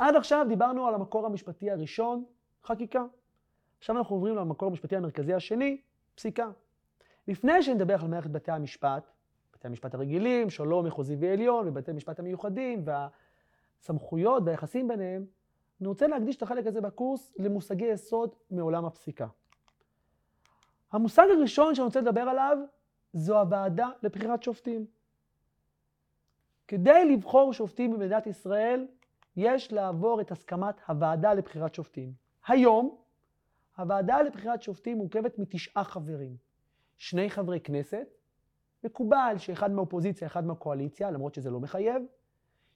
עד עכשיו דיברנו על המקור המשפטי הראשון, חקיקה. עכשיו אנחנו עוברים למקור המשפטי המרכזי השני, פסיקה. לפני שנדבר על מערכת בתי המשפט, בתי המשפט הרגילים, שלום, מחוזי ועליון, ובתי המשפט המיוחדים, והסמכויות והיחסים ביניהם, אני רוצה להקדיש את החלק הזה בקורס למושגי יסוד מעולם הפסיקה. המושג הראשון שאני רוצה לדבר עליו זו הוועדה לבחירת שופטים. כדי לבחור שופטים במדינת ישראל, יש לעבור את הסכמת הוועדה לבחירת שופטים. היום, הוועדה לבחירת שופטים מורכבת מתשעה חברים. שני חברי כנסת, מקובל שאחד מהאופוזיציה, אחד מהקואליציה, למרות שזה לא מחייב,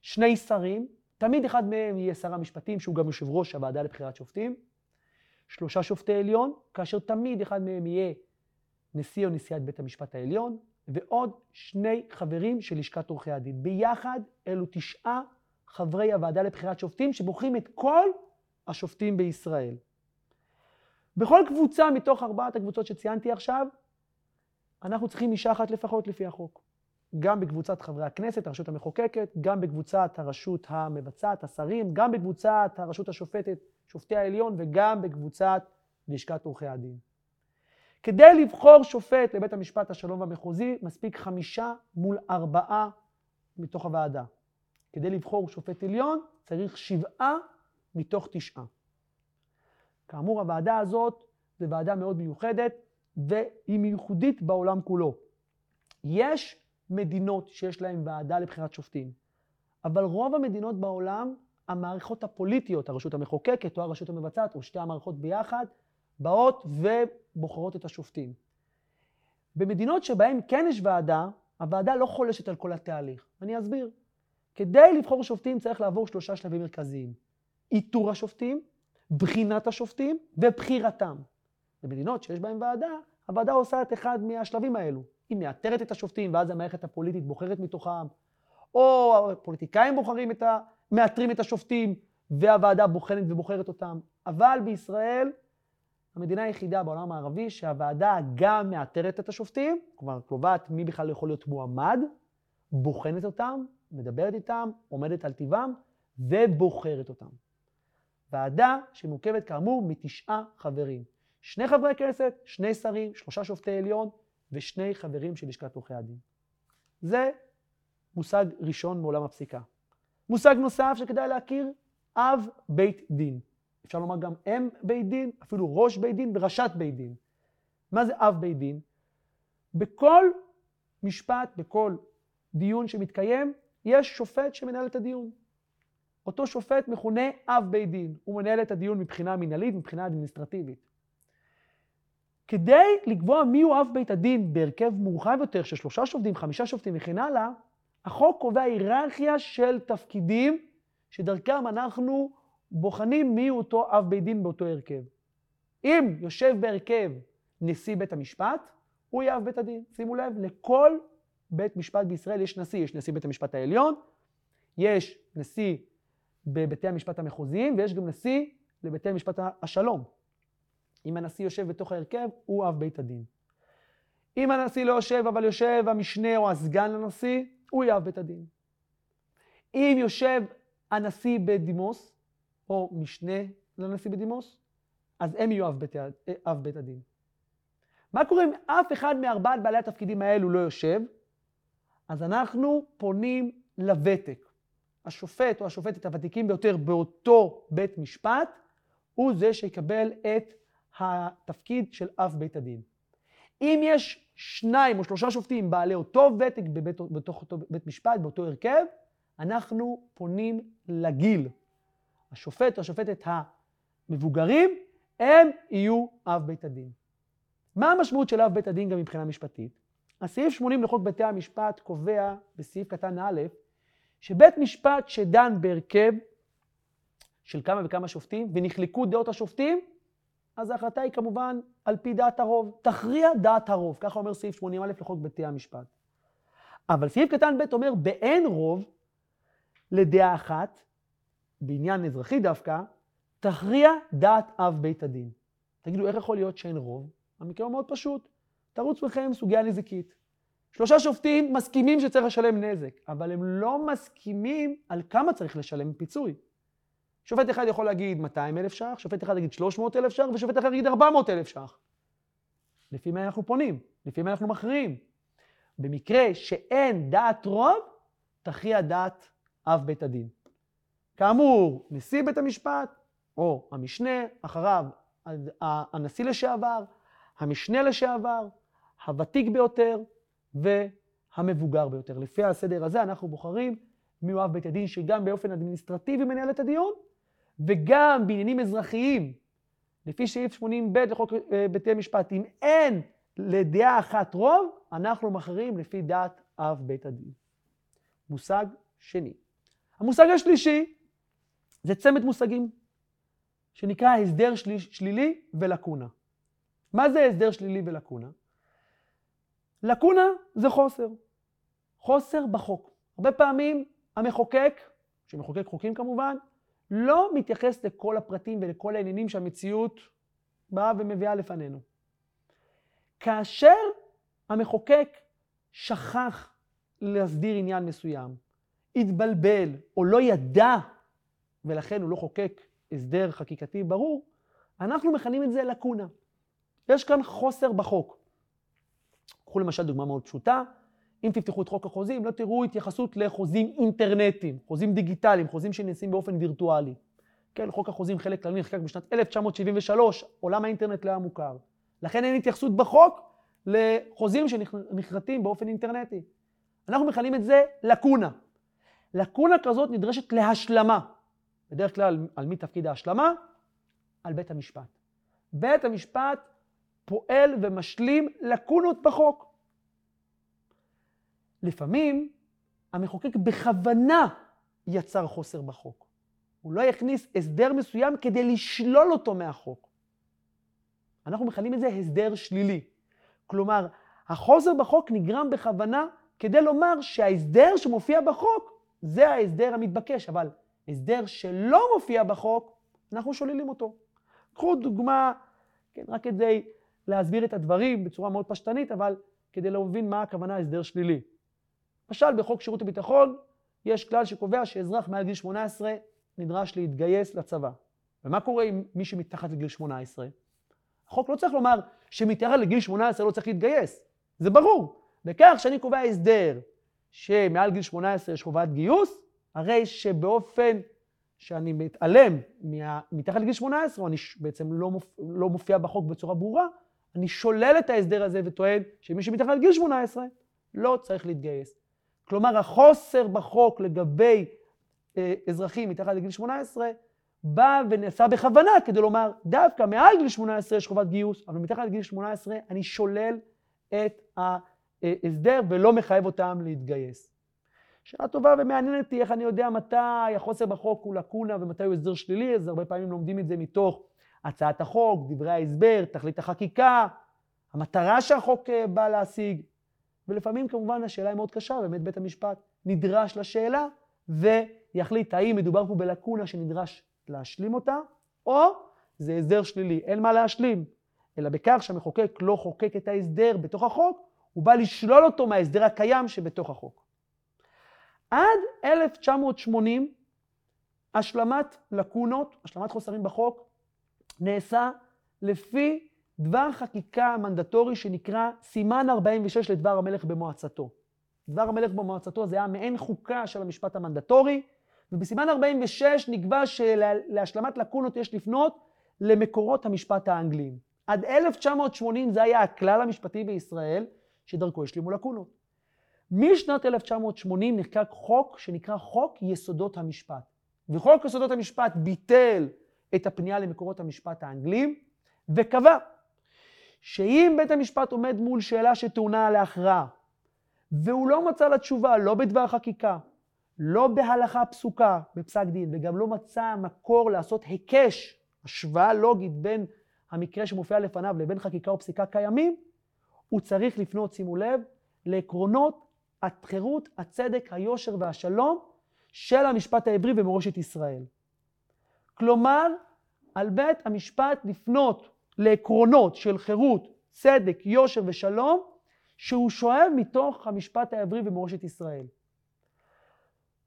שני שרים, תמיד אחד מהם יהיה שר המשפטים, שהוא גם יושב ראש הוועדה לבחירת שופטים, שלושה שופטי עליון, כאשר תמיד אחד מהם יהיה נשיא או נשיאת בית המשפט העליון, ועוד שני חברים של לשכת עורכי הדין. ביחד אלו תשעה חברי הוועדה לבחירת שופטים שבוחרים את כל השופטים בישראל. בכל קבוצה מתוך ארבעת הקבוצות שציינתי עכשיו, אנחנו צריכים אישה אחת לפחות לפי החוק. גם בקבוצת חברי הכנסת, הרשות המחוקקת, גם בקבוצת הרשות המבצעת, השרים, גם בקבוצת הרשות השופטת, שופטי העליון, וגם בקבוצת לשכת עורכי הדין. כדי לבחור שופט לבית המשפט השלום והמחוזי, מספיק חמישה מול ארבעה מתוך הוועדה. כדי לבחור שופט עליון, צריך שבעה מתוך תשעה. כאמור, הוועדה הזאת זו ועדה מאוד מיוחדת, והיא מיוחדית בעולם כולו. יש מדינות שיש להן ועדה לבחירת שופטים, אבל רוב המדינות בעולם, המערכות הפוליטיות, הרשות המחוקקת או הרשות המבצעת, או שתי המערכות ביחד, באות ובוחרות את השופטים. במדינות שבהן כן יש ועדה, הוועדה לא חולשת על כל התהליך. אני אסביר. כדי לבחור שופטים צריך לעבור שלושה שלבים מרכזיים. איתור השופטים, בחינת השופטים ובחירתם. במדינות שיש בהן ועדה, הוועדה עושה את אחד מהשלבים האלו. היא מאתרת את השופטים ואז המערכת הפוליטית בוחרת מתוכם, או הפוליטיקאים בוחרים את ה... מאתרים את השופטים והוועדה בוחנת ובוחרת אותם. אבל בישראל, המדינה היחידה בעולם הערבי שהוועדה גם מאתרת את השופטים, כלומר קובעת מי בכלל יכול להיות מועמד, בוחנת אותם, מדברת איתם, עומדת על טיבם ובוחרת אותם. ועדה שמורכבת כאמור מתשעה חברים. שני חברי כנסת, שני שרים, שלושה שופטי עליון ושני חברים של לשכת עורכי הדין. זה מושג ראשון מעולם הפסיקה. מושג נוסף שכדאי להכיר, אב בית דין. אפשר לומר גם אם בית דין, אפילו ראש בית דין וראשת בית דין. מה זה אב בית דין? בכל משפט, בכל דיון שמתקיים, יש שופט שמנהל את הדיון. אותו שופט מכונה אב בית דין. הוא מנהל את הדיון מבחינה מנהלית, מבחינה אדמיניסטרטיבית. כדי לקבוע מיהו אב בית הדין בהרכב מורחב יותר של שלושה שופטים, חמישה שופטים וכן הלאה, החוק קובע היררכיה של תפקידים שדרכם אנחנו בוחנים מיהו אותו אב בית דין באותו הרכב. אם יושב בהרכב נשיא בית המשפט, הוא יהיה אב בית הדין. שימו לב, לכל בית משפט בישראל יש נשיא. יש נשיא בית המשפט העליון, יש נשיא בבתי המשפט המחוזיים, ויש גם נשיא לבתי משפט השלום. אם הנשיא יושב בתוך ההרכב, הוא אב בית הדין. אם הנשיא לא יושב, אבל יושב המשנה או הסגן לנשיא, הוא יהיה אב בית הדין. אם יושב הנשיא בדימוס, או משנה לנשיא בדימוס, אז הם יהיו אב בית, אב בית הדין. מה קורה אם אף אחד מארבעת בעלי התפקידים האלו לא יושב? אז אנחנו פונים לוותק. השופט או השופטת הוותיקים ביותר באותו בית משפט, הוא זה שיקבל את התפקיד של אב בית הדין. אם יש שניים או שלושה שופטים בעלי אותו ותק בבית, בתוך אותו בית משפט, באותו הרכב, אנחנו פונים לגיל. השופט או השופטת המבוגרים, הם יהיו אב בית הדין. מה המשמעות של אב בית הדין גם מבחינה משפטית? הסעיף 80 לחוק בתי המשפט קובע בסעיף קטן א', שבית משפט שדן בהרכב של כמה וכמה שופטים ונחלקו דעות השופטים, אז ההחלטה היא כמובן על פי דעת הרוב. תכריע דעת הרוב, ככה אומר סעיף 80א לחוק בתי המשפט. אבל סעיף קטן ב' אומר באין רוב לדעה אחת, בעניין אזרחי דווקא, תכריע דעת אב בית הדין. תגידו, איך יכול להיות שאין רוב? המקרה הוא מאוד פשוט. תרוצו לכם סוגיה נזיקית. שלושה שופטים מסכימים שצריך לשלם נזק, אבל הם לא מסכימים על כמה צריך לשלם פיצוי. שופט אחד יכול להגיד 200 אלף ש"ח, שופט אחד יגיד 300 אלף ש"ח, ושופט אחד יגיד 400 אלף ש"ח. לפי מה אנחנו פונים? לפי מה אנחנו מכריעים? במקרה שאין דעת רוב, תכריע דעת אב בית הדין. כאמור, נשיא בית המשפט, או המשנה, אחריו הנשיא לשעבר, המשנה לשעבר, הוותיק ביותר והמבוגר ביותר. לפי הסדר הזה אנחנו בוחרים מי הוא אב בית הדין שגם באופן אדמיניסטרטיבי מנהל את הדיון, וגם בעניינים אזרחיים, לפי סעיף 80ב לחוק אה, בתי משפט, אם אין לדעה אחת רוב, אנחנו מכריעים לפי דעת אב בית הדין. מושג שני. המושג השלישי זה צמד מושגים שנקרא הסדר של... שלילי ולקונה. מה זה הסדר שלילי ולקונה? לקונה זה חוסר. חוסר בחוק. הרבה פעמים המחוקק, שמחוקק חוקים כמובן, לא מתייחס לכל הפרטים ולכל העניינים שהמציאות באה ומביאה לפנינו. כאשר המחוקק שכח להסדיר עניין מסוים, התבלבל או לא ידע, ולכן הוא לא חוקק הסדר חקיקתי ברור, אנחנו מכנים את זה לקונה. יש כאן חוסר בחוק. קחו למשל דוגמה מאוד פשוטה, אם תפתחו את חוק החוזים, לא תראו התייחסות לחוזים אינטרנטיים, חוזים דיגיטליים, חוזים שנעשים באופן וירטואלי. כן, חוק החוזים חלק כללי נחקק בשנת 1973, עולם האינטרנט לא היה מוכר. לכן אין התייחסות בחוק לחוזים שנכרתים באופן אינטרנטי. אנחנו מכנים את זה לקונה. לקונה כזאת נדרשת להשלמה. בדרך כלל, על מי תפקיד ההשלמה? על בית המשפט. בית המשפט פועל ומשלים לקונות בחוק. לפעמים המחוקק בכוונה יצר חוסר בחוק. הוא לא יכניס הסדר מסוים כדי לשלול אותו מהחוק. אנחנו מכנים את זה הסדר שלילי. כלומר, החוסר בחוק נגרם בכוונה כדי לומר שההסדר שמופיע בחוק זה ההסדר המתבקש, אבל הסדר שלא מופיע בחוק, אנחנו שוללים אותו. קחו דוגמה, כן, רק כדי להסביר את הדברים בצורה מאוד פשטנית, אבל כדי להבין מה הכוונה הסדר שלילי. למשל, בחוק שירות הביטחון יש כלל שקובע שאזרח מעל גיל 18 נדרש להתגייס לצבא. ומה קורה עם מי שמתחת לגיל 18? החוק לא צריך לומר שמתחת לגיל 18 לא צריך להתגייס. זה ברור. בכך שאני קובע הסדר שמעל גיל 18 יש חובת גיוס, הרי שבאופן שאני מתעלם מתחת לגיל 18, או אני בעצם לא, מופיע, לא מופיע בחוק בצורה ברורה, אני שולל את ההסדר הזה וטוען שמי שמתחת לגיל 18 לא צריך להתגייס. כלומר, החוסר בחוק לגבי אה, אזרחים מתחת לגיל 18 בא ונעשה בכוונה כדי לומר, דווקא מעל גיל 18 יש חובת גיוס, אבל מתחת לגיל 18 אני שולל את ההסדר ולא מחייב אותם להתגייס. שאלה טובה ומעניינת היא איך אני יודע מתי החוסר בחוק הוא לקונה ומתי הוא הסדר שלילי, אז הרבה פעמים לומדים את זה מתוך הצעת החוק, דברי ההסבר, תכלית החקיקה, המטרה שהחוק אה, בא להשיג. ולפעמים כמובן השאלה היא מאוד קשה, באמת בית המשפט נדרש לשאלה ויחליט האם מדובר פה בלקונה שנדרש להשלים אותה, או זה הסדר שלילי, אין מה להשלים, אלא בכך שהמחוקק לא חוקק את ההסדר בתוך החוק, הוא בא לשלול אותו מההסדר הקיים שבתוך החוק. עד 1980 השלמת לקונות, השלמת חוסרים בחוק, נעשה לפי דבר חקיקה מנדטורי שנקרא סימן 46 לדבר המלך במועצתו. דבר המלך במועצתו זה היה מעין חוקה של המשפט המנדטורי, ובסימן 46 נקבע שלהשלמת לקונות יש לפנות למקורות המשפט האנגליים. עד 1980 זה היה הכלל המשפטי בישראל, שדרכו השלימו לקונות. משנת 1980 נחקק חוק שנקרא חוק יסודות המשפט. וחוק יסודות המשפט ביטל את הפנייה למקורות המשפט האנגליים, וקבע שאם בית המשפט עומד מול שאלה שטעונה להכרעה, והוא לא מצא לה תשובה, לא בדבר חקיקה, לא בהלכה פסוקה בפסק דין, וגם לא מצא מקור לעשות היקש, השוואה לוגית בין המקרה שמופיע לפניו לבין חקיקה או פסיקה קיימים, הוא צריך לפנות, שימו לב, לעקרונות החירות, הצדק, היושר והשלום של המשפט העברי ומורשת ישראל. כלומר, על בית המשפט לפנות לעקרונות של חירות, צדק, יושר ושלום, שהוא שואב מתוך המשפט העברי ומורשת ישראל.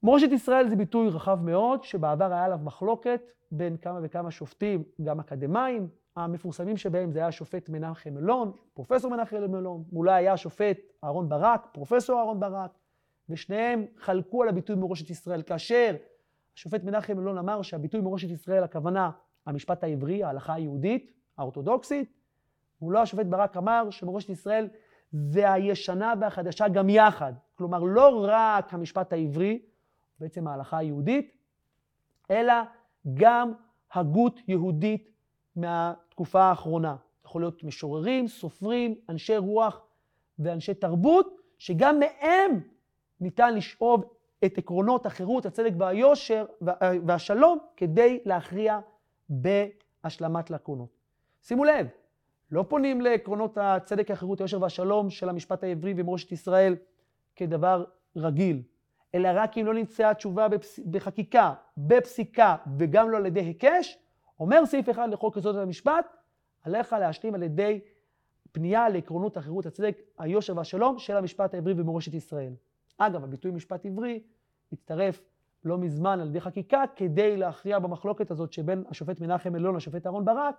מורשת ישראל זה ביטוי רחב מאוד, שבעבר היה עליו מחלוקת בין כמה וכמה שופטים, גם אקדמאים. המפורסמים שבהם זה היה השופט מנחם אלון, פרופסור מנחם אלון, מולה היה השופט אהרן ברק, פרופסור אהרן ברק, ושניהם חלקו על הביטוי מורשת ישראל, כאשר השופט מנחם אלון אמר שהביטוי מורשת ישראל, הכוונה המשפט העברי, ההלכה היהודית, האורתודוקסית, מולה השופט ברק אמר שמורשת ישראל זה הישנה והחדשה גם יחד. כלומר, לא רק המשפט העברי, בעצם ההלכה היהודית, אלא גם הגות יהודית מהתקופה האחרונה. יכול להיות משוררים, סופרים, אנשי רוח ואנשי תרבות, שגם מהם ניתן לשאוב את עקרונות החירות, הצדק והיושר והשלום כדי להכריע בהשלמת לקונות. שימו לב, לא פונים לעקרונות הצדק, החירות, היושר והשלום של המשפט העברי ומורשת ישראל כדבר רגיל, אלא רק אם לא נמצאה תשובה בפס... בחקיקה, בפסיקה וגם לא על ידי היקש, אומר סעיף אחד לחוק יסודות המשפט, עליך להשלים על ידי פנייה לעקרונות החירות, הצדק, היושר והשלום של המשפט העברי ומורשת ישראל. אגב, הביטוי משפט עברי הצטרף לא מזמן על ידי חקיקה כדי להכריע במחלוקת הזאת שבין השופט מנחם אלון לשופט אהרן ברק,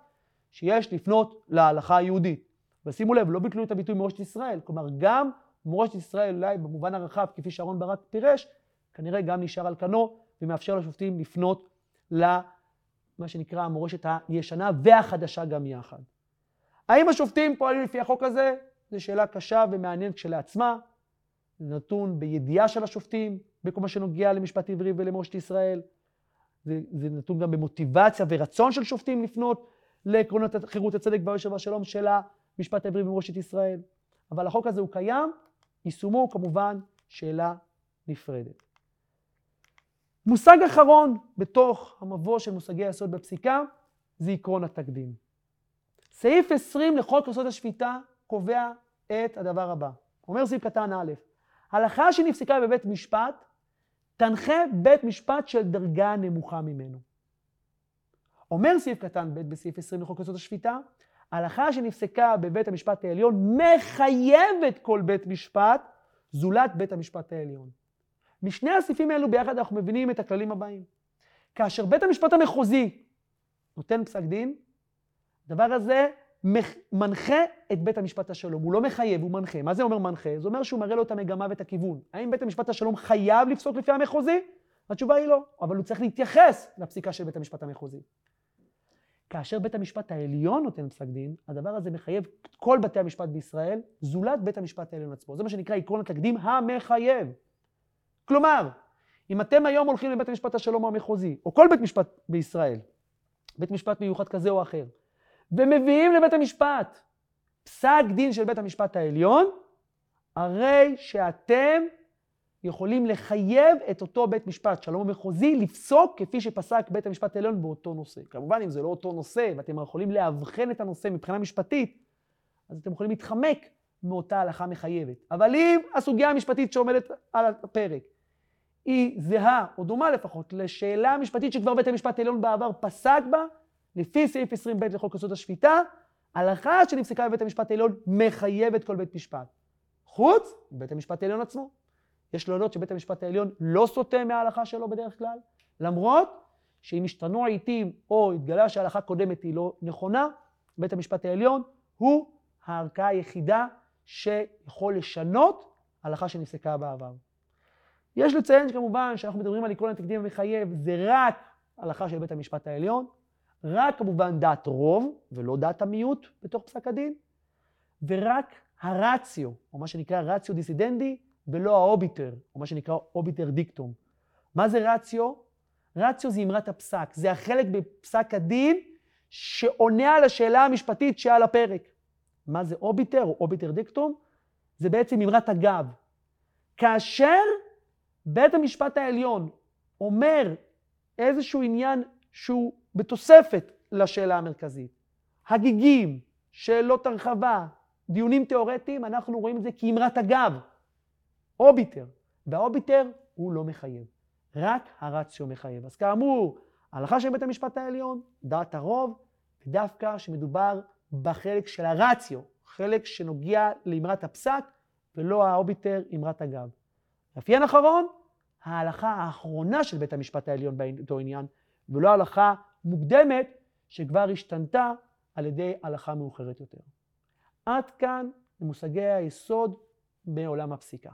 שיש לפנות להלכה היהודית. ושימו לב, לא ביטלו את הביטוי מורשת ישראל, כלומר גם מורשת ישראל אולי במובן הרחב, כפי שאהרן ברק פירש, כנראה גם נשאר על כנו ומאפשר לשופטים לפנות למה שנקרא המורשת הישנה והחדשה גם יחד. האם השופטים פועלים לפי החוק הזה? זו שאלה קשה ומעניינת כשלעצמה. זה נתון בידיעה של השופטים, בכל מה שנוגע למשפט עברי ולמורשת ישראל. זה, זה נתון גם במוטיבציה ורצון של שופטים לפנות לעקרונות חירות הצדק והיושר והשלום של המשפט העברי במורשת ישראל. אבל החוק הזה הוא קיים, יישומו הוא כמובן שאלה נפרדת. מושג אחרון בתוך המבוא של מושגי היסוד בפסיקה זה עקרון התקדים. סעיף 20 לחוק יסוד השפיטה קובע את הדבר הבא. אומר סעיף קטן א', הלכה שנפסקה בבית משפט תנחה בית משפט של דרגה נמוכה ממנו. אומר סעיף קטן ב' בסעיף 20 לחוק יסוד השפיטה, הלכה שנפסקה בבית המשפט העליון מחייבת כל בית משפט זולת בית המשפט העליון. משני הסעיפים האלו ביחד אנחנו מבינים את הכללים הבאים. כאשר בית המשפט המחוזי נותן פסק דין, הדבר הזה מנחה את בית המשפט השלום. הוא לא מחייב, הוא מנחה. מה זה אומר מנחה? זה אומר שהוא מראה לו את המגמה ואת הכיוון. האם בית המשפט השלום חייב לפסוק לפי המחוזי? התשובה היא לא, אבל הוא צריך להתייחס לפסיקה של בית המשפט המחוזי. כאשר בית המשפט העליון נותן פסק דין, הדבר הזה מחייב את כל בתי המשפט בישראל, זולת בית המשפט העליון עצמו. זה מה שנקרא עקרון התקדים המחייב. כלומר, אם אתם היום הולכים לבית המשפט השלום המחוזי, או כל בית משפט בישראל, בית משפט מיוחד כזה או אחר, ומביאים לבית המשפט פסק דין של בית המשפט העליון, הרי שאתם יכולים לחייב את אותו בית משפט, שלום המחוזי, לפסוק כפי שפסק בית המשפט העליון באותו נושא. כמובן, אם זה לא אותו נושא, ואתם יכולים לאבחן את הנושא מבחינה משפטית, אז אתם יכולים להתחמק מאותה הלכה מחייבת. אבל אם הסוגיה המשפטית שעומדת על הפרק היא זהה, או דומה לפחות, לשאלה המשפטית שכבר בית המשפט העליון בעבר פסק בה, לפי סעיף 20ב לחוק יסוד השפיטה, הלכה שנפסקה בבית המשפט העליון מחייבת כל בית משפט. חוץ מבית המשפט העליון עצמו. יש להודות שבית המשפט העליון לא סוטה מההלכה שלו בדרך כלל, למרות שאם השתנו העיתים או התגלה שההלכה קודמת היא לא נכונה, בית המשפט העליון הוא הערכאה היחידה שיכול לשנות הלכה שנפסקה בעבר. יש לציין כמובן שאנחנו מדברים על עקרון התקדים המחייב, זה רק הלכה של בית המשפט העליון, רק כמובן דעת רוב ולא דעת המיעוט בתוך פסק הדין, ורק הרציו, או מה שנקרא רציו דיסידנדי, ולא האוביטר, או מה שנקרא אוביטר דיקטום. מה זה רציו? רציו זה אמרת הפסק, זה החלק בפסק הדין שעונה על השאלה המשפטית שעל הפרק. מה זה אוביטר או אוביטר דיקטום? זה בעצם אמרת הגב. כאשר בית המשפט העליון אומר איזשהו עניין שהוא בתוספת לשאלה המרכזית, הגיגים, שאלות הרחבה, דיונים תיאורטיים, אנחנו רואים את זה כאמרת הגב, אוביטר, והאוביטר הוא לא מחייב, רק הרציו מחייב. אז כאמור, ההלכה של בית המשפט העליון, דעת הרוב, ודווקא שמדובר בחלק של הרציו, חלק שנוגע לאמרת הפסק, ולא האוביטר, אמרת הגב. מאפיין אחרון, ההלכה האחרונה של בית המשפט העליון באותו עניין, ולא הלכה מוקדמת שכבר השתנתה על ידי הלכה מאוחרת יותר. עד כאן למושגי היסוד בעולם הפסיקה.